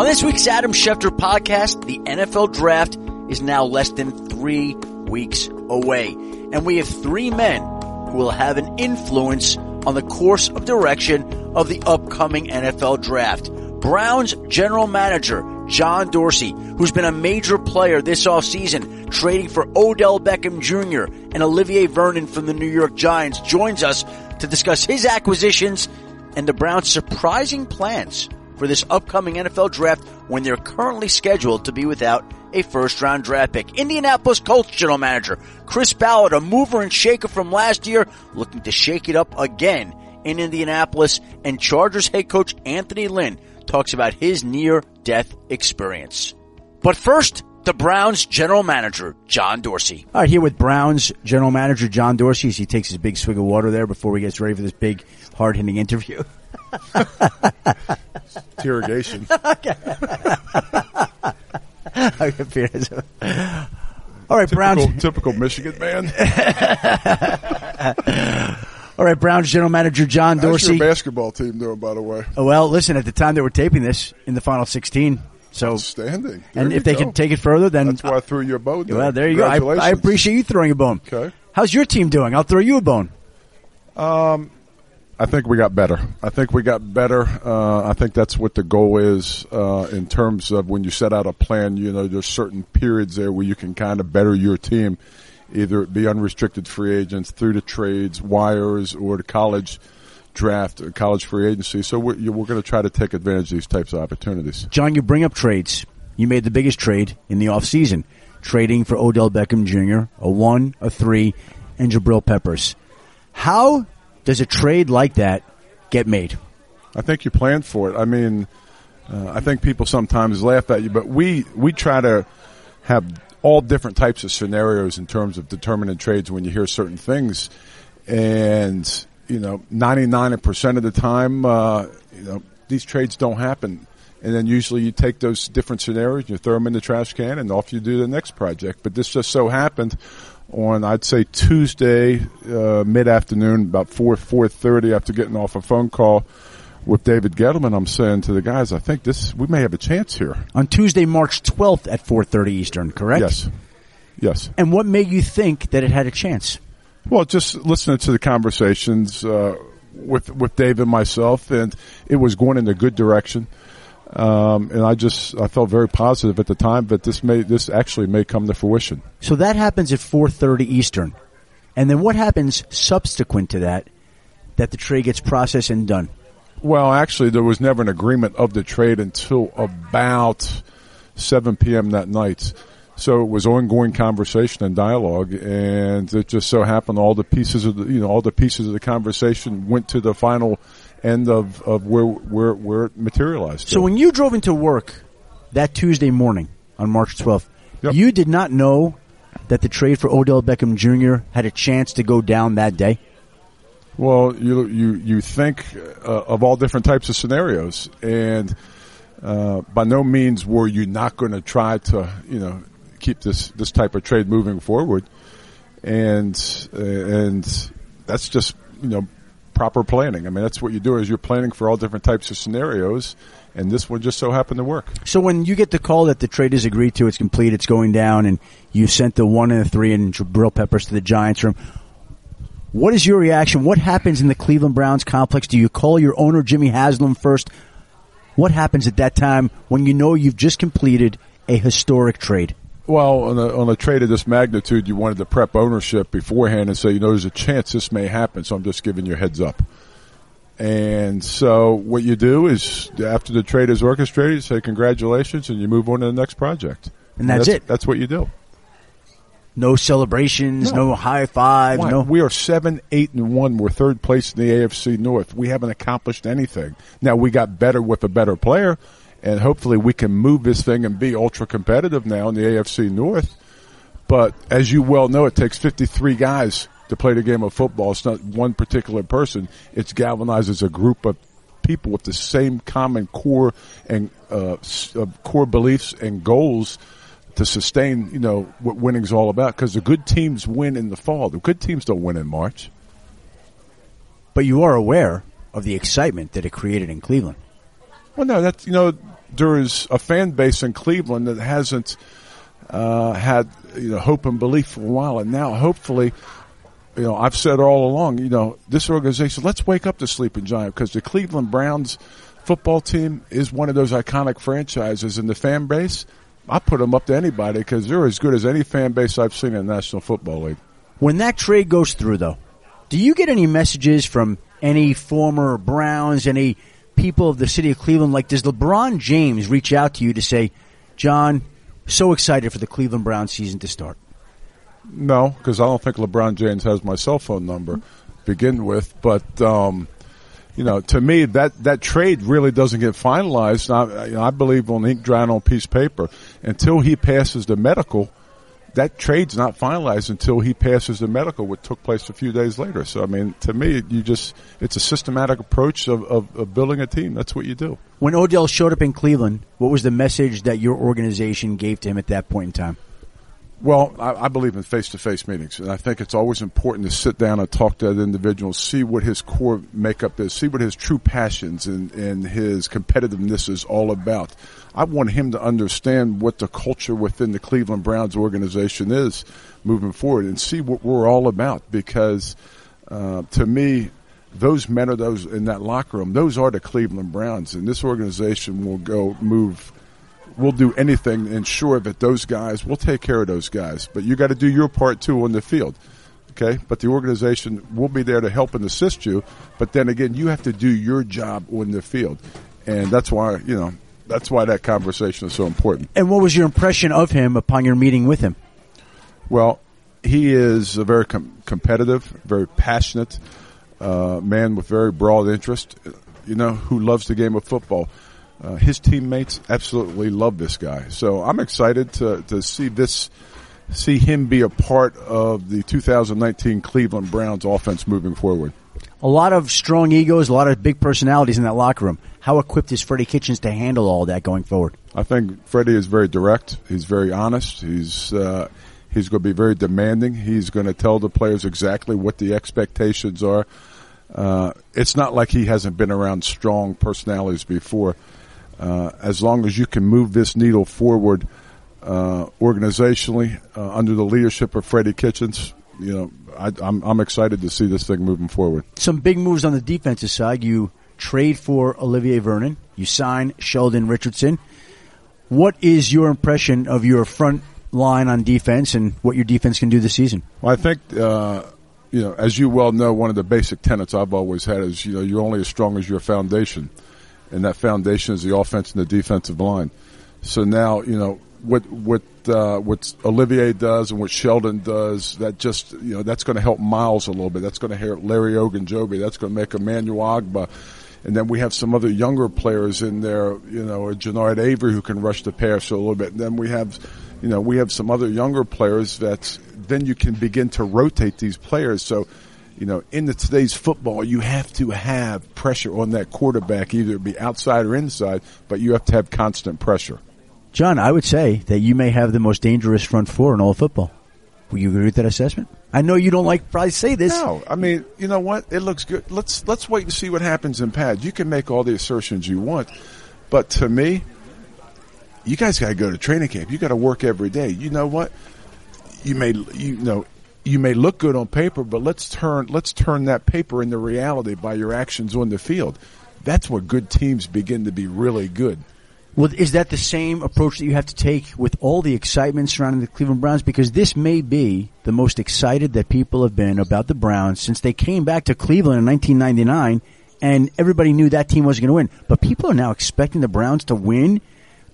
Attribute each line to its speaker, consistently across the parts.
Speaker 1: On this week's Adam Schefter podcast, the NFL draft is now less than three weeks away. And we have three men who will have an influence on the course of direction of the upcoming NFL draft. Browns general manager John Dorsey, who's been a major player this offseason, trading for Odell Beckham Jr. and Olivier Vernon from the New York Giants, joins us to discuss his acquisitions and the Browns' surprising plans for this upcoming NFL draft when they're currently scheduled to be without a first round draft pick. Indianapolis Colts general manager Chris Ballard, a mover and shaker from last year, looking to shake it up again in Indianapolis, and Chargers head coach Anthony Lynn talks about his near death experience. But first, the Browns general manager, John Dorsey. All right, here with Browns general manager, John Dorsey, as he takes his big swig of water there before he gets ready for this big, hard hitting interview.
Speaker 2: Interrogation.
Speaker 1: All right,
Speaker 2: typical,
Speaker 1: Browns.
Speaker 2: typical Michigan man.
Speaker 1: All right, Browns general manager John Dorsey.
Speaker 2: your basketball team doing, by the way?
Speaker 1: Oh, well, listen, at the time that we're taping this in the final 16. So,
Speaker 2: Outstanding.
Speaker 1: and if they
Speaker 2: go.
Speaker 1: can take it further, then
Speaker 2: That's why I threw you a bone. There.
Speaker 1: well, there you go. I, I appreciate you throwing a bone.
Speaker 2: Okay.
Speaker 1: How's your team doing? I'll throw you a bone.
Speaker 2: Um, I think we got better. I think we got better. Uh, I think that's what the goal is uh, in terms of when you set out a plan. You know, there's certain periods there where you can kind of better your team, either it be unrestricted free agents through the trades, wires, or the college draft, uh, college free agency. So we're, we're going to try to take advantage of these types of opportunities.
Speaker 1: John, you bring up trades. You made the biggest trade in the offseason, trading for Odell Beckham Jr., a one, a three, and Jabril Peppers. How does a trade like that get made?
Speaker 2: I think you planned for it. I mean, uh, I think people sometimes laugh at you, but we we try to have all different types of scenarios in terms of determining trades when you hear certain things, and you know, ninety nine percent of the time, uh, you know, these trades don't happen. And then usually you take those different scenarios, you throw them in the trash can, and off you do the next project. But this just so happened on I'd say Tuesday uh, mid afternoon, about four four thirty, after getting off a phone call with David Gettleman. I'm saying to the guys, I think this we may have a chance here.
Speaker 1: On Tuesday, March 12th at 4.30 Eastern, correct?
Speaker 2: Yes, yes.
Speaker 1: And what made you think that it had a chance?
Speaker 2: Well, just listening to the conversations uh, with with Dave and myself, and it was going in a good direction. Um, and I just I felt very positive at the time that this may this actually may come to fruition.
Speaker 1: So that happens at 4:30 Eastern. And then what happens subsequent to that that the trade gets processed and done?
Speaker 2: Well, actually, there was never an agreement of the trade until about 7 p.m. that night. So it was ongoing conversation and dialogue, and it just so happened all the pieces of the you know all the pieces of the conversation went to the final end of, of where where where it materialized.
Speaker 1: So
Speaker 2: to.
Speaker 1: when you drove into work that Tuesday morning on March 12th,
Speaker 2: Yep.
Speaker 1: you did not know that the trade for Odell Beckham Jr. had a chance to go down that day?
Speaker 2: Well, you you you think uh, of all different types of scenarios, and uh, by no means were you not going to try to you know keep this this type of trade moving forward, and uh, and that's just you know proper planning. I mean, that's what you do is you're planning for all different types of scenarios, and this one just so happened to work.
Speaker 1: So when you get the call that the trade is agreed to, it's complete, it's going down, and you sent the one and the three and Jabril Peppers to the Giants room, what is your reaction? What happens in the Cleveland Browns complex? Do you call your owner, Jimmy Haslam, first? What happens at that time when you know you've just completed a historic trade?
Speaker 2: Well, on a, on a trade of this magnitude, you wanted to prep ownership beforehand and say, you know, there's a chance this may happen, so I'm just giving you a heads up. And so what you do is after the trade is orchestrated, you say congratulations and you move on to the next project.
Speaker 1: And that's it.
Speaker 2: That's what you do.
Speaker 1: No celebrations, no,
Speaker 2: No.
Speaker 1: high fives, no.
Speaker 2: We are seven, eight, and one. We're third place in the AFC North. We haven't accomplished anything. Now we got better with a better player, and hopefully we can move this thing and be ultra competitive now in the AFC North. But as you well know, it takes 53 guys to play the game of football. It's not one particular person. It's galvanized as a group of people with the same common core and uh, uh, core beliefs and goals to sustain, you know, what winning's all about. Because the good teams win in the fall. The good teams don't win in March.
Speaker 1: But you are aware of the excitement that it created in Cleveland.
Speaker 2: Well, no, that's you know, there's a fan base in Cleveland that hasn't uh, had you know hope and belief for a while, and now hopefully. You know, I've said all along, you know, this organization, let's wake up the sleeping giant because the Cleveland Browns football team is one of those iconic franchises in the fan base. I put them up to anybody because they're as good as any fan base I've seen in the National Football League.
Speaker 1: When that trade goes through, though, do you get any messages from any former Browns, any people of the city of Cleveland? Like, does LeBron James reach out to you to say, John, so excited for the Cleveland Browns season to start?
Speaker 2: No, because I don't think LeBron James has my cell phone number to begin with. But um, you know, to me, that that trade really doesn't get finalized. I, you know, I believe on ink drying on piece of paper until he passes the medical. That trade's not finalized until he passes the medical, which took place a few days later. So, I mean, to me, you just—it's a systematic approach of, of, of building a team. That's what you do.
Speaker 1: When Odell showed up in Cleveland, what was the message that your organization gave to him at that point in time?
Speaker 2: Well, I, I believe in face-to-face meetings, and I think it's always important to sit down and talk to that individual, see what his core makeup is, see what his true passions and, and his competitiveness is all about. I want him to understand what the culture within the Cleveland Browns organization is moving forward, and see what we're all about. Because uh, to me, those men are those in that locker room. Those are the Cleveland Browns, and this organization will go move we'll do anything to ensure that those guys, we'll take care of those guys. But you got to do your part too on the field. Okay. But the organization will be there to help and assist you. But then again, you have to do your job on the field. And that's why, you know, that's why that conversation is so important.
Speaker 1: And what was your impression of him upon your meeting with him?
Speaker 2: Well, he is a very com- competitive, very passionate uh, man with very broad interest, you know, who loves the game of football. Uh, his teammates absolutely love this guy. So I'm excited to, to see this, see him be a part of the 2019 Cleveland Browns offense moving forward.
Speaker 1: A lot of strong egos, a lot of big personalities in that locker room. How equipped is Freddie Kitchens to handle all that going forward?
Speaker 2: I think Freddie is very direct. He's very honest. He's, uh, he's going to be very demanding. He's going to tell the players exactly what the expectations are. Uh, it's not like he hasn't been around strong personalities before uh, as long as you can move this needle forward uh, organizationally uh, under the leadership of Freddie Kitchens, you know, I, I'm, I'm excited to see this thing moving forward.
Speaker 1: Some big moves on the defensive side. You trade for Olivier Vernon. You sign Sheldon Richardson. What is your impression of your front line on defense and what your defense can do this season?
Speaker 2: Well, I think, uh, you know, as you well know, one of the basic tenets I've always had is, you know, you're only as strong as your foundation and that foundation is the offense and the defensive line. So now, you know, what what uh, what Olivier does and what Sheldon does, that just you know that's going to help Myles a little bit. That's going to help Larry Ogunjobi. That's going to make Emmanuel Ogbah. And then we have some other younger players in there, you know, Genard Avery who can rush the pass a little bit. And then we have, you know, we have some other younger players that then you can begin to rotate these players. So you know, in the, today's football, you have to have pressure on that quarterback, either be outside or inside, but you have to have constant pressure.
Speaker 1: John, I would say that you may have the most dangerous front four in all football. Will you agree with that assessment? I know you don't like probably say this.
Speaker 2: No, I mean, you know what? It looks good. Let's let's wait and see what happens in pads. You can make all the assertions you want, but to me, you guys got to go to training camp. You got to work every day. You know what? You may you know you may look good on paper, but let's turn let's turn that paper into reality by your actions on the field. That's where good teams begin to be really good.
Speaker 1: Well, is that the same approach that you have to take with all the excitement surrounding the Cleveland Browns? Because this may be the most excited that people have been about the Browns since they came back to Cleveland in 1999, and everybody knew that team wasn't going to win. But people are now expecting the Browns to win,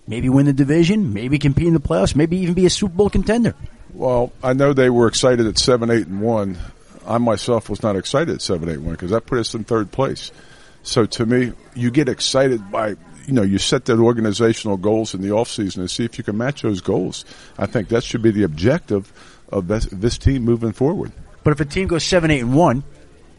Speaker 1: maybe win the division, maybe compete in the playoffs, maybe even be a Super Bowl contender.
Speaker 2: Well, I know they were excited at seven, eight, and one. I myself was not excited at seven, eight, one because that put us in third place. So to me, you get excited by you know you set the organizational goals in the off season and see if you can match those goals. I think that should be the objective of this, this team moving forward.
Speaker 1: But if a team goes seven, eight, and one,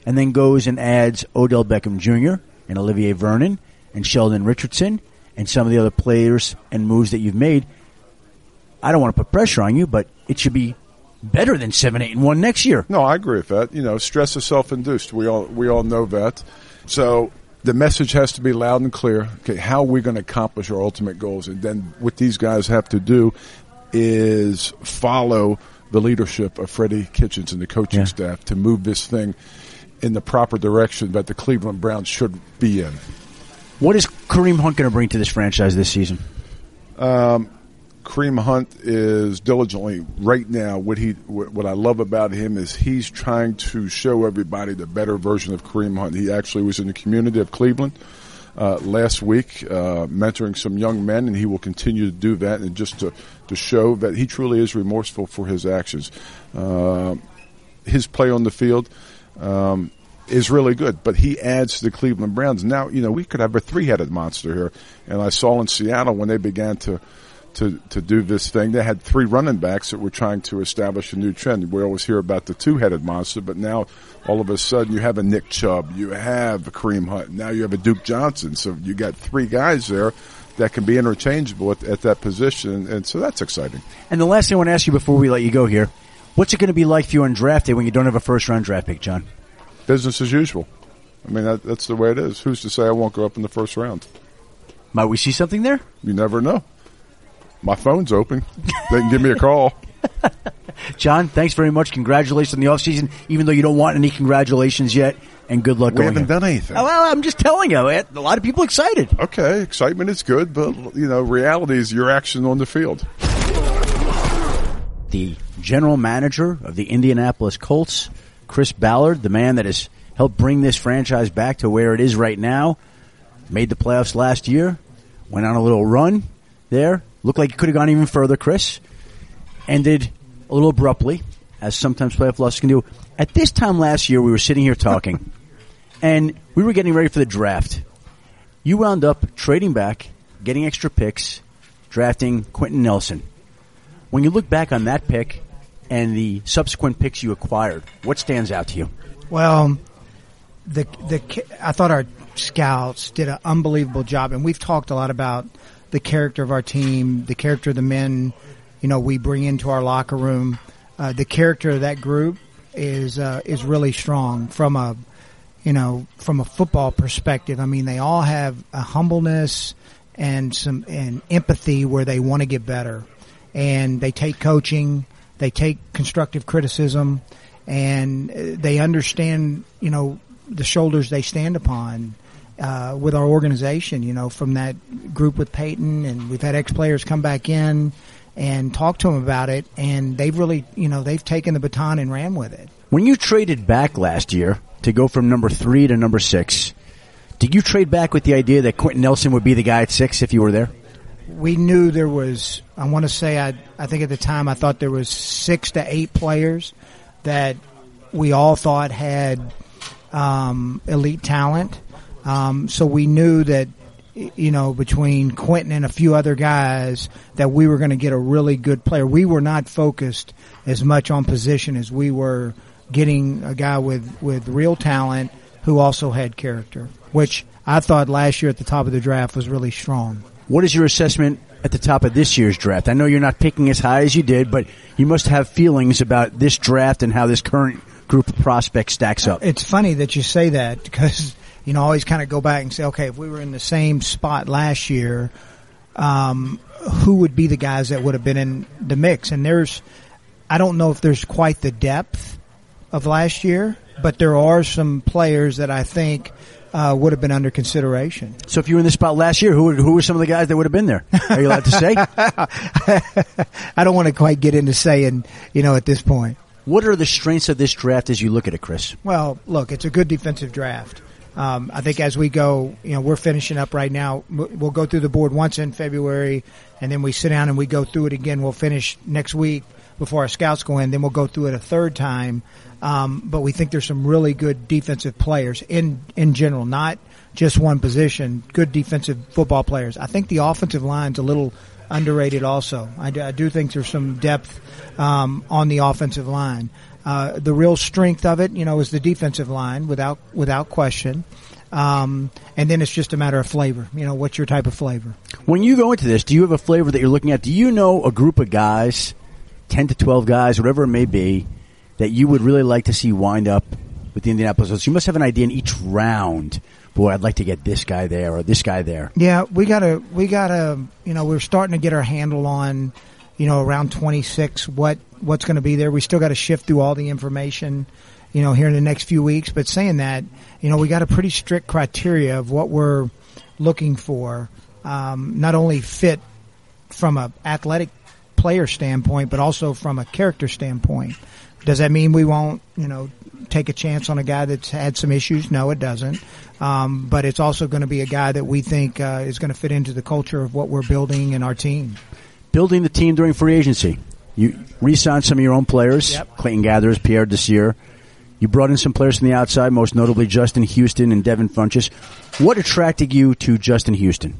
Speaker 1: and then goes and adds Odell Beckham Jr. and Olivier Vernon and Sheldon Richardson and some of the other players and moves that you've made, I don't want to put pressure on you, but it should be better than seven, eight, and one next year.
Speaker 2: No, I agree with that. You know, stress is self-induced. We all we all know that. So the message has to be loud and clear. Okay, how are we going to accomplish our ultimate goals? And then what these guys have to do is follow the leadership of Freddie Kitchens and the coaching
Speaker 1: Yeah.
Speaker 2: staff to move this thing in the proper direction that the Cleveland Browns should be in.
Speaker 1: What is Kareem Hunt going to bring to this franchise this season?
Speaker 2: Um, Kareem Hunt is diligently right now. What he, what, I love about him is he's trying to show everybody the better version of Kareem Hunt. He actually was in the community of Cleveland uh, last week, uh, mentoring some young men, and he will continue to do that, and just to to show that he truly is remorseful for his actions. Uh, his play on the field. Um, is really good, but he adds to the Cleveland Browns. Now, you know, we could have a three-headed monster here. And I saw in Seattle when they began to, to, to do this thing, they had three running backs that were trying to establish a new trend. We always hear about the two-headed monster, but now all of a sudden you have a Nick Chubb, you have a Kareem Hunt, now you have a Duke Johnson. So you got three guys there that can be interchangeable at, at that position. And so that's exciting.
Speaker 1: And the last thing I want to ask you before we let you go here, what's it going to be like for you on draft day when you don't have a first round draft pick, John?
Speaker 2: Business as usual. I mean, that, that's the way it is. Who's to say I won't go up in the first round?
Speaker 1: Might we see something there?
Speaker 2: You never know. My phone's open. They can give me a call.
Speaker 1: John, thanks very much. Congratulations on the offseason, even though you don't want any congratulations yet, and good luck
Speaker 2: We haven't done anything.
Speaker 1: Oh, well, I'm just telling you, eh, a lot of people excited.
Speaker 2: Okay, excitement is good, but you know, reality is your action on the field.
Speaker 1: the general manager of the Indianapolis Colts, Chris Ballard, the man that has helped bring this franchise back to where it is right now, made the playoffs last year, went on a little run there. Looked like it could have gone even further, Chris. Ended a little abruptly, as sometimes playoff losses can do. At this time last year, we were sitting here talking, and we were getting ready for the draft. You wound up trading back, getting extra picks, drafting Quenton Nelson. When you look back on that pick and the subsequent picks you acquired, what stands out to you?
Speaker 3: Well, the the I thought our scouts did an unbelievable job, and we've talked a lot about the character of our team, the character of the men, you know, we bring into our locker room. Uh, the character of that group is uh, is really strong from a you know from a football perspective. I mean, they all have a humbleness and some and empathy where they want to get better, and they take coaching, they take constructive criticism, and they understand you know the shoulders they stand upon uh, with our organization. You know, from that group with Peyton, and we've had ex players come back in and talk to them about it, and they've really you know they've taken the baton and ran with it.
Speaker 1: When you traded back last year to go from number three to number six, did you trade back with the idea that Quenton Nelson would be the guy at six if you were there?
Speaker 3: we knew there was I want to say I I think at the time I thought there was 6 to 8 players that we all thought had um, elite talent um, so we knew that you know between Quenton and a few other guys that we were going to get a really good player we were not focused as much on position as we were getting a guy with with real talent who also had character which I thought last year at the top of the draft was really strong
Speaker 1: What is your assessment at the top of this year's draft? I know you're not picking as high as you did, but you must have feelings about this draft and how this current group of prospects stacks up.
Speaker 3: It's funny that you say that because you know always kind of go back and say, okay, if we were in the same spot last year, um, who would be the guys that would have been in the mix? And there's, I don't know if there's quite the depth of last year, but there are some players that I think uh, would have been under consideration.
Speaker 1: So if you were in this spot last year, who who were some of the guys that would have been there? Are you allowed to say?
Speaker 3: I don't want to quite get into saying, you know, at this point.
Speaker 1: what are the strengths of this draft as you look at it, Chris?
Speaker 3: Well, look, it's a good defensive draft. Um, I think as we go, you know, we're finishing up right now. We'll go through the board once in February, and then we sit down and we go through it again. We'll finish next week before our scouts go in. Then we'll go through it a third time. Um, but we think there's some really good defensive players in in general, not just one position. Good defensive football players. I think the offensive line's a little underrated. Also, I do, I do think there's some depth um, on the offensive line. Uh, the real strength of it, you know, is the defensive line without without question. Um, and then it's just a matter of flavor. You know, what's your type of flavor?
Speaker 1: When you go into this, do you have a flavor that you're looking at? Do you know a group of guys, 10 to 12 guys, whatever it may be, that you would really like to see wind up with the Indianapolis Colts? You must have an idea in each round boy, I'd like to get this guy there or this guy there.
Speaker 3: Yeah, we gotta, we gotta, you know, we're starting to get our handle on, you know, around 26, what, what's going to be there. We still got to shift through all the information, you know, here in the next few weeks. But saying that, you know, we got a pretty strict criteria of what we're looking for. Um, not only fit from a athletic player standpoint, but also from a character standpoint. Does that mean we won't, you know, take a chance on a guy that's had some issues? No, it doesn't. Um, but it's also going to be a guy that we think uh, is going to fit into the culture of what we're building in our team.
Speaker 1: Building the team during free agency. You re-signed some of your own players,
Speaker 3: Yep.
Speaker 1: Clayton Geathers, Pierre Desir. You brought in some players from the outside, most notably Justin Houston and Devin Funchess. What attracted you to Justin Houston?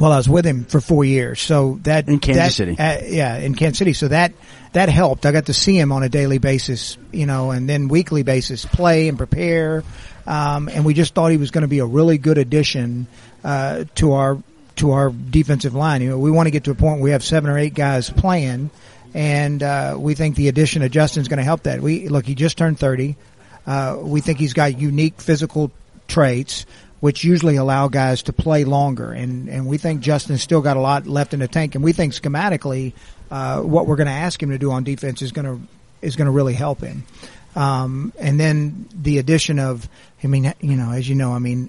Speaker 3: Well, I was with him for four years, so that
Speaker 1: In Kansas
Speaker 3: that-
Speaker 1: City.
Speaker 3: uh, yeah, in Kansas City. So that that helped. I got to see him on a daily basis, you know, and then weekly basis, play and prepare. Um, and we just thought he was going to be a really good addition uh, to our to our defensive line. You know, we want to get to a point where we have seven or eight guys playing, and uh, we think the addition of Justin's going to help that. We look, he just turned thirty. Uh, we think he's got unique physical traits, which usually allow guys to play longer. And, and we think Justin's still got a lot left in the tank. And we think schematically, uh, what we're going to ask him to do on defense is going to, is going to really help him. Um, and then the addition of, I mean, you know, as you know, I mean,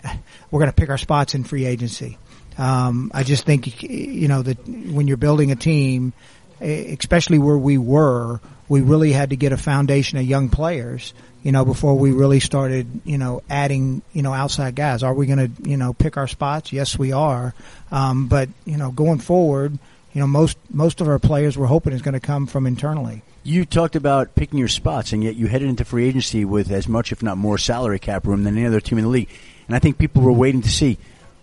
Speaker 3: we're going to pick our spots in free agency. Um, I just think, you know, that when you're building a team, especially where we were, we really had to get a foundation of young players, you know, before we really started, you know, adding, you know, outside guys. Are we going to, you know, pick our spots? Yes, we are. Um, but, you know, going forward, you know, most, most of our players we're hoping is going to come from internally.
Speaker 1: You talked about picking your spots, and yet you headed into free agency with as much, if not more, salary cap room than any other team in the league. And I think people were waiting to see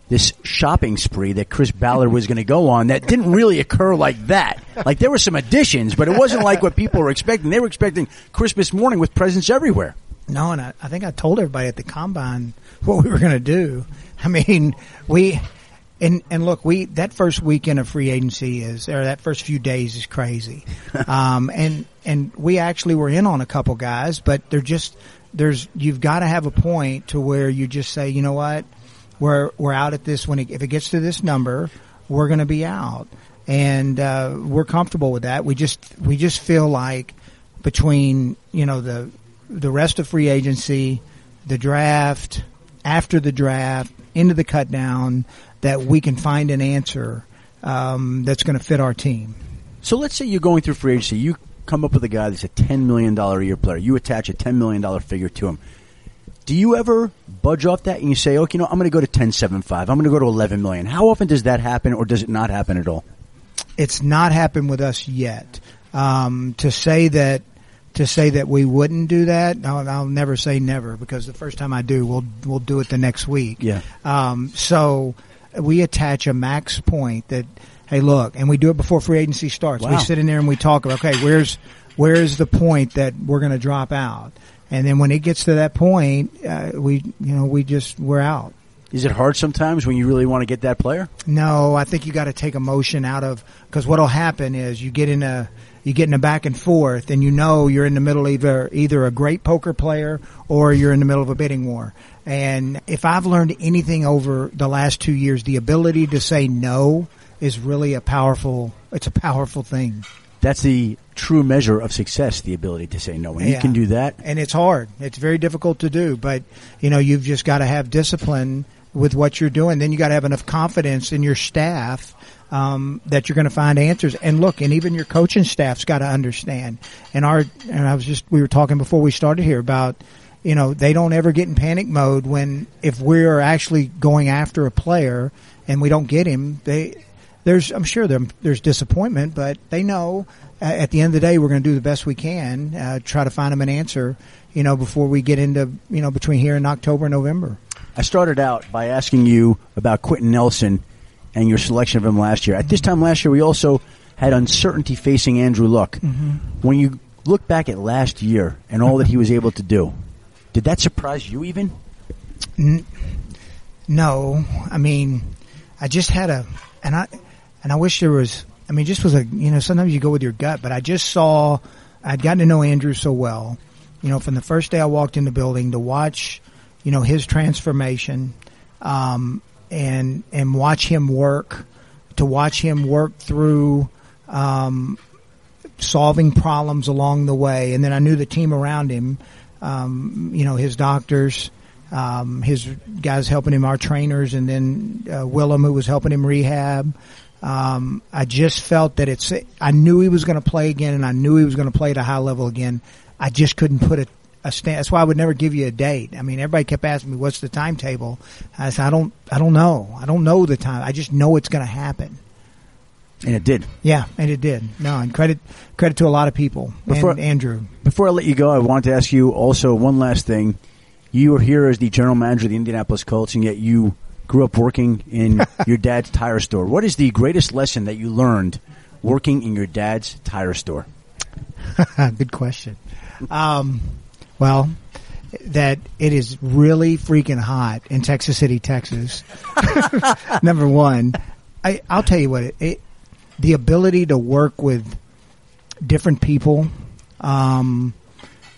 Speaker 1: this shopping spree that Chris Ballard was going to go on that didn't really occur like that. Like there were some additions, but it wasn't like what people were expecting. They were expecting Christmas morning with presents everywhere.
Speaker 3: No, and I, I think I told everybody at the combine what we were going to do. I mean, we and and look, we that first weekend of free agency is or that first few days is crazy. um, and and we actually were in on a couple guys, but they're just there's you've got to have a point to where you just say, you know what, we're we're out at this when it, if it gets to this number, we're going to be out, and uh, we're comfortable with that. We just we just feel like between you know the the rest of free agency, the draft, after the draft, into the cut down, that we can find an answer um, that's going to fit our team.
Speaker 1: So let's say you're going through free agency. You come up with a guy that's a $10 million a year player. You attach a $10 million figure to him. Do you ever budge off that and you say, okay, you know, I'm going to go to 10.75. I'm going to go to 11 million. How often does that happen or does it not happen at all?
Speaker 3: It's not happened with us yet. Um, to say that to say that we wouldn't do that, I'll, I'll never say never because the first time I do, we'll we'll do it the next week.
Speaker 1: Yeah.
Speaker 3: Um, so we attach a max point that, hey, look, and we do it before free agency starts.
Speaker 1: Wow.
Speaker 3: We sit in there and we talk about, okay, where's where's the point that we're going to drop out, and then when it gets to that point, uh, we you know we just we're out.
Speaker 1: Is it hard sometimes when you really want to get that player?
Speaker 3: No, I think you got to take emotion out of because what'll happen is you get in a you get in a back and forth, and you know you're in the middle of either either a great poker player or you're in the middle of a bidding war. And if I've learned anything over the last two years, the ability to say no is really a powerful. It's a powerful thing,
Speaker 1: That's the true measure of success, the ability to say no. When you can do that,
Speaker 3: and it's hard. It's very difficult to do, but you know you've just got to have discipline with what you're doing. Then you got to have enough confidence in your staff um, that you're going to find answers. And look, and even your coaching staff's got to understand. And our and I was just we were talking before we started here about you know they don't ever get in panic mode when if we're actually going after a player and we don't get him they. There's, I'm sure there, there's disappointment, but they know uh, at the end of the day we're going to do the best we can, uh, try to find them an answer, you know, before we get into, you know, between here and October and November.
Speaker 1: I started out by asking you about Quenton Nelson and your selection of him last year. At this time last year, we also had uncertainty facing Andrew Luck. When you look back at last year and all that he was able to do, did that surprise you even?
Speaker 3: No, I mean, I just had a, and I, and I wish there was, I mean, just was a, you know, sometimes you go with your gut, but I just saw, I'd gotten to know Andrew so well, you know, from the first day I walked in the building to watch, you know, his transformation, um, and and watch him work, to watch him work through um, solving problems along the way, and then I knew the team around him, um, you know, his doctors. Um, his guys helping him, our trainers, and then uh, Willem, who was helping him rehab. Um, I just felt that it's. I knew he was going to play again, and I knew he was going to play at a high level again. I just couldn't put a, a stand. That's why I would never give you a date. I mean, everybody kept asking me, "What's the timetable?" I said, "I don't. I don't know. I don't know the time. I just know it's going to happen."
Speaker 1: And it did.
Speaker 3: Yeah, and it did. No, and credit credit to a lot of people.
Speaker 1: Before-
Speaker 3: and Andrew.
Speaker 1: Before I let you go, I wanted to ask you also one last thing. You were here as the general manager of the Indianapolis Colts, and yet you grew up working in your dad's tire store. What is the greatest lesson that you learned working in your dad's tire store?
Speaker 3: Good question. Um, well, that it is really freaking hot in Texas City, Texas. Number one, I, I'll tell you what it, it, the ability to work with different people, um,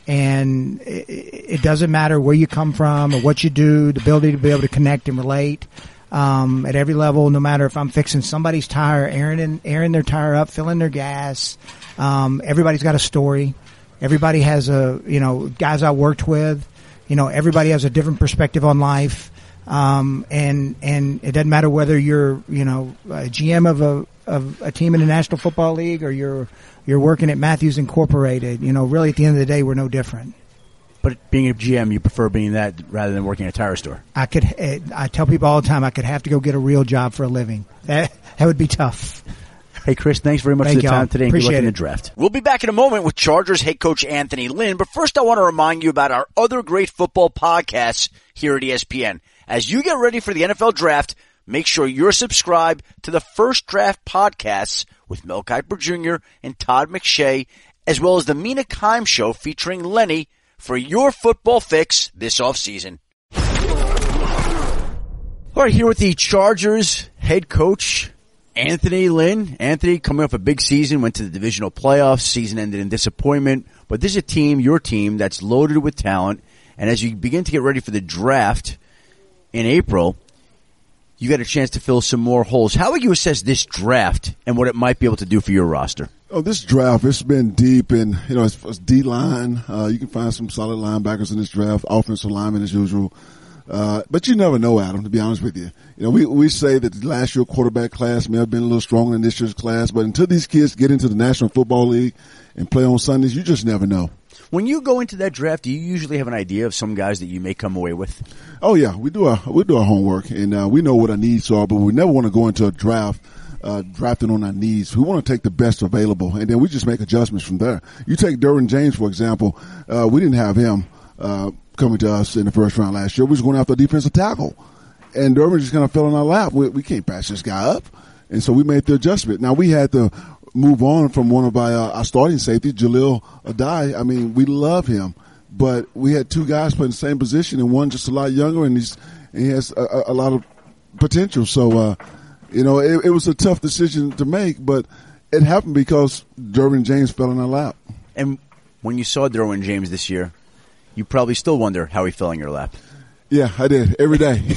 Speaker 3: and it, doesn't matter where you come from or what you do, the ability to be able to connect and relate. Um, at every level, no matter if I'm fixing somebody's tire, airing airing their tire up, filling their gas, um, everybody's got a story. Everybody has a, you know, guys I worked with, you know, everybody has a different perspective on life. Um, and, and it doesn't matter whether you're, you know, a GM of a, of a team in the National Football League or you're, you're working at Matthews Incorporated. You know, really at the end of the day, we're no different.
Speaker 1: But being a GM, you prefer being that rather than working at a tire store.
Speaker 3: I could, eh, I tell people all the time, I could have to go get a real job for a living. That, that would be tough.
Speaker 1: Hey, Chris, thanks very much
Speaker 3: Thank
Speaker 1: for the
Speaker 3: y'all.
Speaker 1: time today and good luck
Speaker 3: Appreciate
Speaker 1: in the draft. We'll be back in a moment with Chargers head coach Anthony Lynn, but first I want to remind you about our other great football podcasts here at ESPN. As you get ready for the NFL draft, make sure you're subscribed to the First Draft podcasts with Mel Kiper Jr. and Todd McShay, as well as the Mina Kimes Show featuring Lenny for your football fix this offseason. All right, here with the Chargers head coach, Anthony Lynn. Anthony coming off a big season, went to the divisional playoffs, season ended in disappointment, but this is a team, your team, that's loaded with talent. And as you begin to get ready for the draft in April, you got a chance to fill some more holes. How would you assess this draft and what it might be able to do for your roster?
Speaker 4: Oh, this draft, it's been deep and, you know, it's, D line. Uh, you can find some solid linebackers in this draft, offensive linemen as usual. Uh, but you never know, Adam, to be honest with you. You know, we, we say that last year quarterback class may have been a little stronger than this year's class, but until these kids get into the National Football League and play on Sundays, you just never know.
Speaker 1: When you go into that draft, do you usually have an idea of some guys that you may come away with?
Speaker 4: Oh yeah, we do our we do our homework, and uh, we know what our needs are. But we never want to go into a draft uh, drafting on our needs. We want to take the best available, and then we just make adjustments from there. You take Derwin James for example. Uh, we didn't have him uh, coming to us in the first round last year. We was going after a defensive tackle, and Derwin just kind of fell in our lap. We, we can't pass this guy up, and so we made the adjustment. Now we had to move on from one of our, uh, our starting safeties, Jahleel Addae. I mean, we love him but we had two guys playing the same position, and one just a lot younger, and he's and he has a, a- a lot of potential. So, uh, you know, it, it was a tough decision to make, but it happened because Derwin James fell in our lap.
Speaker 1: And when you saw Derwin James this year, you probably still wonder how he fell in your lap.
Speaker 4: Yeah, I did every day.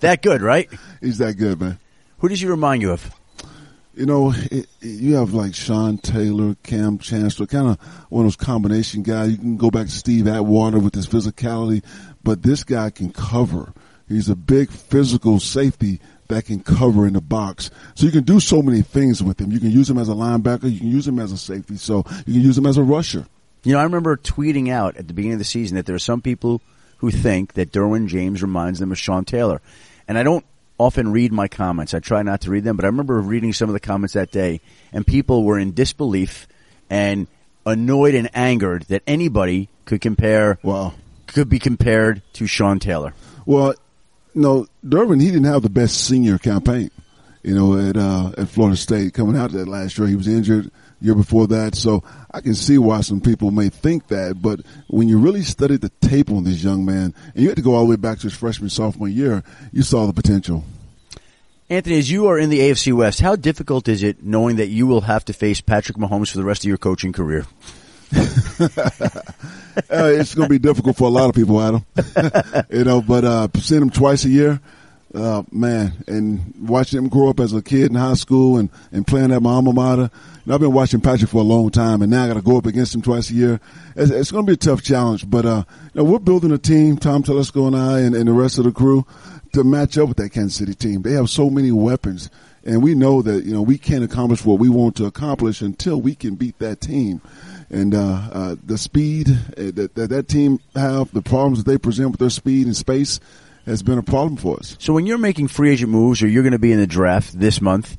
Speaker 1: That good, right?
Speaker 4: he's that good, man.
Speaker 1: Who does he remind you of?
Speaker 4: You know, it, you have like Sean Taylor, Kam Chancellor, kind of one of those combination guys. You can go back to Steve Atwater with his physicality, but this guy can cover. He's a big physical safety that can cover in the box. So you can do so many things with him. You can use him as a linebacker. You can use him as a safety. So you can use him as a rusher.
Speaker 1: You know, I remember tweeting out at the beginning of the season that there are some people who think that Derwin James reminds them of Sean Taylor. And I don't often read my comments. I try not to read them, but I remember reading some of the comments that day and people were in disbelief and annoyed and angered that anybody could compare,
Speaker 4: Wow.
Speaker 1: could be compared to Sean Taylor.
Speaker 4: Well, no, Derwin, he didn't have the best senior campaign, you know, at, uh, at Florida State coming out that last year. He was injured year before that. So I can see why some people may think that. But when you really studied the tape on this young man, and you had to go all the way back to his freshman, sophomore year, you saw the potential.
Speaker 1: Anthony, as you are in the AFC West, how difficult is it knowing that you will have to face Patrick Mahomes for the rest of your coaching career?
Speaker 4: uh, it's going to be difficult for a lot of people, Adam. you know, but uh, seeing him twice a year, uh, man, and watching him grow up as a kid in high school and, and playing at my alma mater. Know, I've been watching Patrick for a long time, and now I got to go up against him twice a year. It's, it's going to be a tough challenge, but uh, you know, we're building a team, Tom Telesco and I, and, and the rest of the crew, to match up with that Kansas City team. They have so many weapons, and we know that you know we can't accomplish what we want to accomplish until we can beat that team and uh, uh, the speed that, that that team have, the problems that they present with their speed and space, has been a problem for us.
Speaker 1: So when you're making free agent moves, or you're going to be in the draft this month,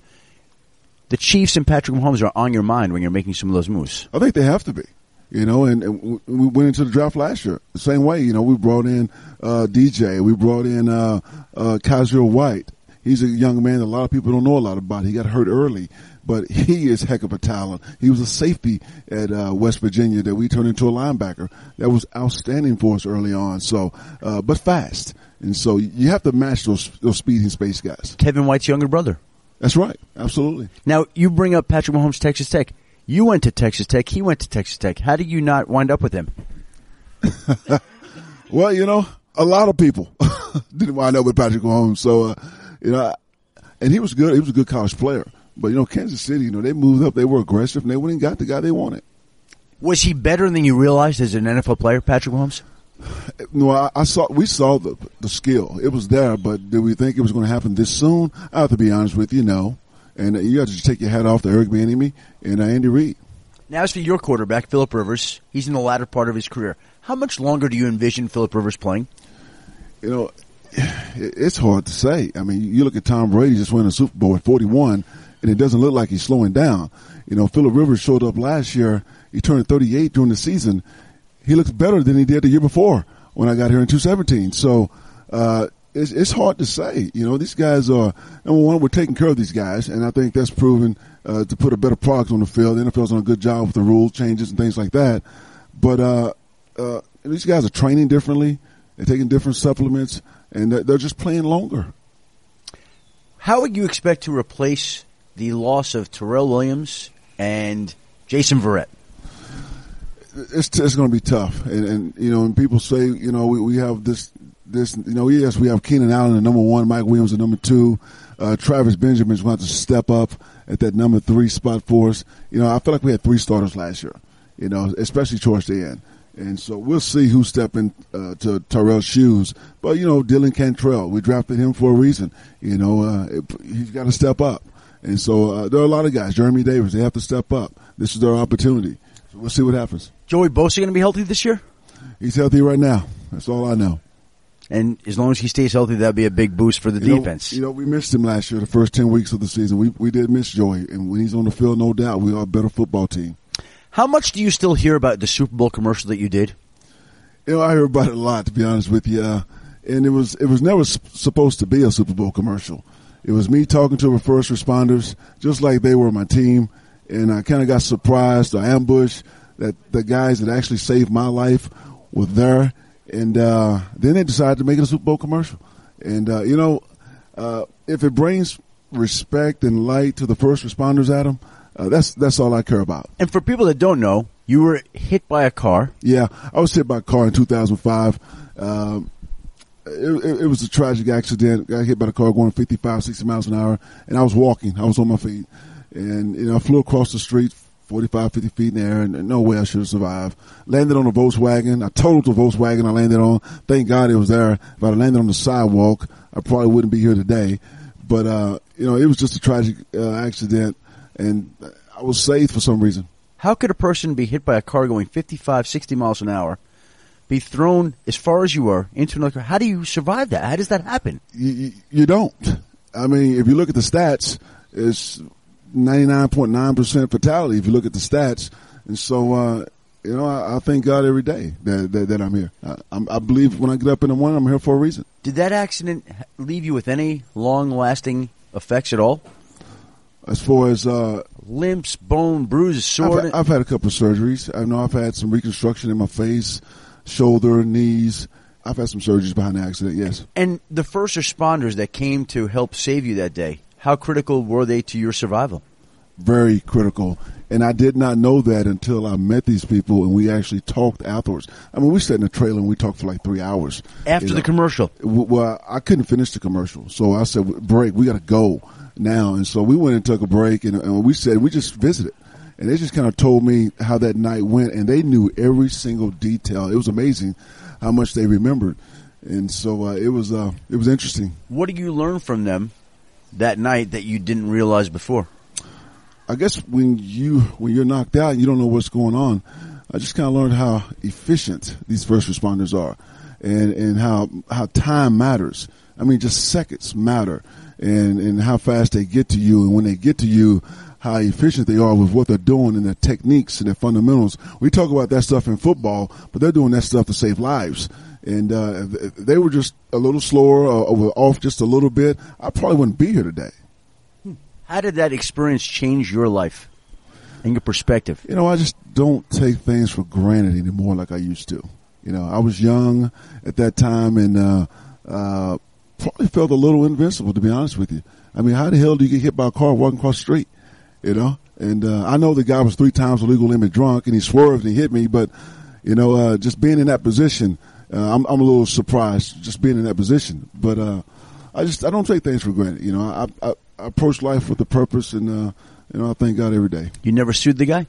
Speaker 1: the Chiefs and Patrick Mahomes are on your mind when you're making some of those moves.
Speaker 4: I think they have to be. You know, and, and we went into the draft last year the same way. You know, we brought in uh, DJ, we brought in uh, uh, White. He's a young man that a lot of people don't know a lot about. He got hurt early but he is heck of a talent. He was a safety at uh, West Virginia that we turned into a linebacker. That was outstanding for us early on. So, uh, but fast, and so you have to match those those speed and space guys.
Speaker 1: Kevin White's younger brother.
Speaker 4: That's right, absolutely.
Speaker 1: Now you bring up Patrick Mahomes, Texas Tech. You went to Texas Tech. He went to Texas Tech. How did you not wind up with him?
Speaker 4: well, you know, a lot of people didn't wind up with Patrick Mahomes. So, uh, you know, and he was good. He was a good college player. But you know, Kansas City, you know, they moved up, they were aggressive, and they went and got the guy they wanted.
Speaker 1: Was he better than you realized as an NFL player, Patrick Mahomes?
Speaker 4: No, I, I, saw. We saw the the skill; it was there. But did we think it was going to happen this soon? I have to be honest with you, no. And you have to just take your hat off to Eric Bieniemy and uh, Andy Reid.
Speaker 1: Now, as for your quarterback, Philip Rivers, he's in the latter part of his career. How much longer do you envision Philip Rivers playing?
Speaker 4: You know, it's hard to say. I mean, you look at Tom Brady just winning a Super Bowl at 41 and it doesn't look like he's slowing down. You know, Philip Rivers showed up last year. He turned 38 during the season. He looks better than he did the year before when I got here in 2017. So, uh, it's, it's hard to say. You know, these guys are, number one, we're taking care of these guys, and I think that's proven uh, to put a better product on the field. The NFL's done a good job with the rule changes and things like that. But uh, uh, these guys are training differently, they're taking different supplements, and they're just playing longer.
Speaker 1: How would you expect to replace the loss of Tyrell Williams and Jason Verrett?
Speaker 4: It's, it's going to be tough, and, and you know, and people say, you know, we, we have this this, you know, yes, we have Keenan Allen at number one, Mike Williams at number two. Uh, Travis Benjamin's going to have to step up at that number three spot for us. You know, I feel like we had three starters last year, you know, especially towards the end. And so we'll see who's stepping uh, to Tyrell's shoes. But, you know, Dylan Cantrell, we drafted him for a reason. You know, uh, he's got to step up. And so uh, there are a lot of guys. Geremy Davis, they have to step up. This is their opportunity. So we'll see what happens.
Speaker 1: Joey Bosa going to be healthy this year?
Speaker 4: He's healthy right now. That's all I know.
Speaker 1: And as long as he stays healthy, that'd be a big boost for the
Speaker 4: you
Speaker 1: defense.
Speaker 4: Know, you know, we missed him last year, the first 10 weeks of the season. We, we did miss Joey. And when he's on the field, no doubt, we are a better football team.
Speaker 1: How much do you still hear about the Super Bowl commercial that you did?
Speaker 4: You know, I hear about it a lot, to be honest with you. Uh, and it was, it was never supposed to be a Super Bowl commercial. It was me talking to the first responders, just like they were my team, and I kind of got surprised or ambushed that the guys that actually saved my life were there, and uh, then they decided to make it a Super Bowl commercial. And uh, you know, uh, if it brings respect and light to the first responders, Adam, uh, that's that's all I care about.
Speaker 1: And for people that don't know, you were hit by a car.
Speaker 4: Yeah, I was hit by a car in 2005. Um, it, it, was a tragic accident. Got hit by the car going 55, 60 miles an hour, and I was walking. I was on my feet, and you know I flew across the street 45, 50 feet in the air, and no way I should have survived. Landed on a Volkswagen. I totaled the Volkswagen I landed on. Thank God it was there. If I'd landed on the sidewalk, I probably wouldn't be here today. But uh, you know, it was just a tragic uh, accident, and I was saved for some reason.
Speaker 1: How could a person be hit by a car going 55, 60 miles an hour? Be thrown as far as you are into another. How do you survive that? How does that happen?
Speaker 4: You, you don't. I mean, if you look at the stats, it's 99.9% fatality if you look at the stats. And so, uh, you know, I, I, thank God every day that, that, that I'm here. I, I, believe when I get up in the morning, I'm here for a reason.
Speaker 1: Did that accident leave you with any long lasting effects at all?
Speaker 4: As far as uh,
Speaker 1: limps, bone, bruises, sore.
Speaker 4: I've, I've, had a couple of surgeries. I know I've had some reconstruction in my face shoulder, knees. I've had some surgeries behind the accident, yes.
Speaker 1: And the first responders that came to help save you that day, how critical were they to your survival?
Speaker 4: very critical. And I did not know that until I met these people and we actually talked afterwards. I mean, we sat in a trailer and we talked for like three hours.
Speaker 1: After
Speaker 4: you
Speaker 1: the commercial.
Speaker 4: Well, I couldn't finish the commercial, so I said, "Break, we got to go now." And so we went and took a break, and, and we said we just visited, and they just kind of told me how that night went, and they knew every single detail. It was amazing how much they remembered, and so uh, it was uh, it was interesting.
Speaker 1: What did you learn from them that night that you didn't realize before?
Speaker 4: I guess when you when you're knocked out and you don't know what's going on, I just kind of learned how efficient these first responders are, and and how how time matters. I mean, just seconds matter, and and how fast they get to you, and when they get to you, how efficient they are with what they're doing and their techniques and their fundamentals. We talk about that stuff in football, but they're doing that stuff to save lives. And uh, if they were just a little slower or, or were off just a little bit, I probably wouldn't be here today.
Speaker 1: How did that experience change your life and your perspective?
Speaker 4: you know, I just don't take things for granted anymore like I used to. You know, I was young at that time and uh, uh, probably felt a little invincible, to be honest with you. I mean, how the hell do you get hit by a car walking across the street? You know, and uh, I know the guy was three times the legal limit drunk and he swerved and he hit me, but you know, uh, just being in that position, uh, I'm, I'm a little surprised just being in that position. But uh, I just I don't take things for granted. You know, I, I, I approach life with a purpose, and uh, you know, I thank God every day.
Speaker 1: You never sued the guy?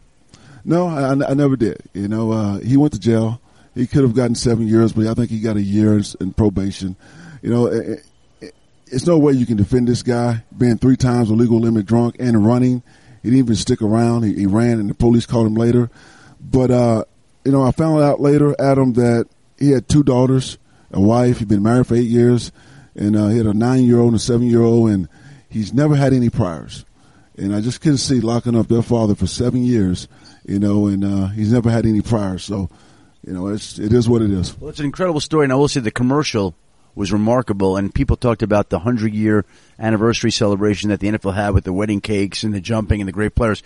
Speaker 4: No, I, I never did. You know, uh, he went to jail. He could have gotten seven years, but I think he got a year in, in probation. You know, it, it, it's no way you can defend this guy being three times a legal limit drunk and running. He didn't even stick around. He, he ran, and the police caught him later. But uh, you know, I found out later, Adam, that he had two daughters, a wife. He'd been married for eight years, and uh, he had a nine-year-old and a seven-year-old, and he's never had any priors. And I just couldn't see locking up their father for seven years, you know, and uh, he's never had any priors. So, you know, it's it is what it is.
Speaker 1: Well, it's an incredible story, and I will say the commercial was remarkable, and people talked about the 100 year anniversary celebration that the NFL had with the wedding cakes and the jumping and the great players.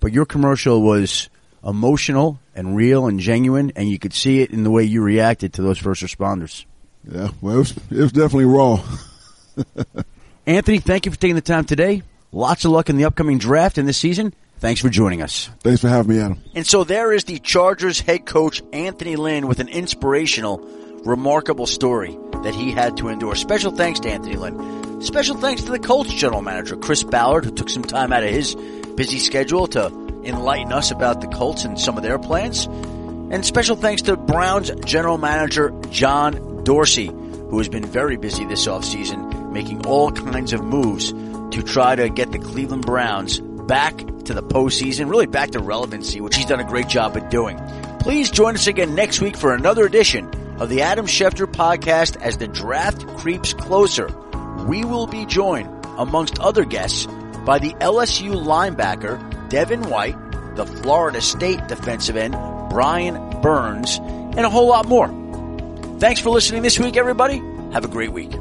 Speaker 1: But your commercial was emotional and real and genuine, and you could see it in the way you reacted to those first responders.
Speaker 4: Yeah, well, it was, it was definitely raw.
Speaker 1: Anthony, thank you for taking the time today. Lots of luck in the upcoming draft and this season. Thanks for joining us.
Speaker 4: Thanks for having me, Adam.
Speaker 1: And so there is the Chargers head coach Anthony Lynn with an inspirational, remarkable story that he had to endure. Special thanks to Anthony Lynn. Special thanks to the Colts general manager Chris Ballard who took some time out of his busy schedule to enlighten us about the Colts and some of their plans. And special thanks to Browns general manager John Dorsey who has been very busy this offseason making all kinds of moves to try to get the Cleveland Browns back to the postseason, really back to relevancy, which he's done a great job at doing. Please join us again next week for another edition of the Adam Schefter podcast as the draft creeps closer. We will be joined, amongst other guests, by the LSU linebacker Devin White, the Florida State defensive end Brian Burns, and a whole lot more. Thanks for listening this week, everybody. Have a great week.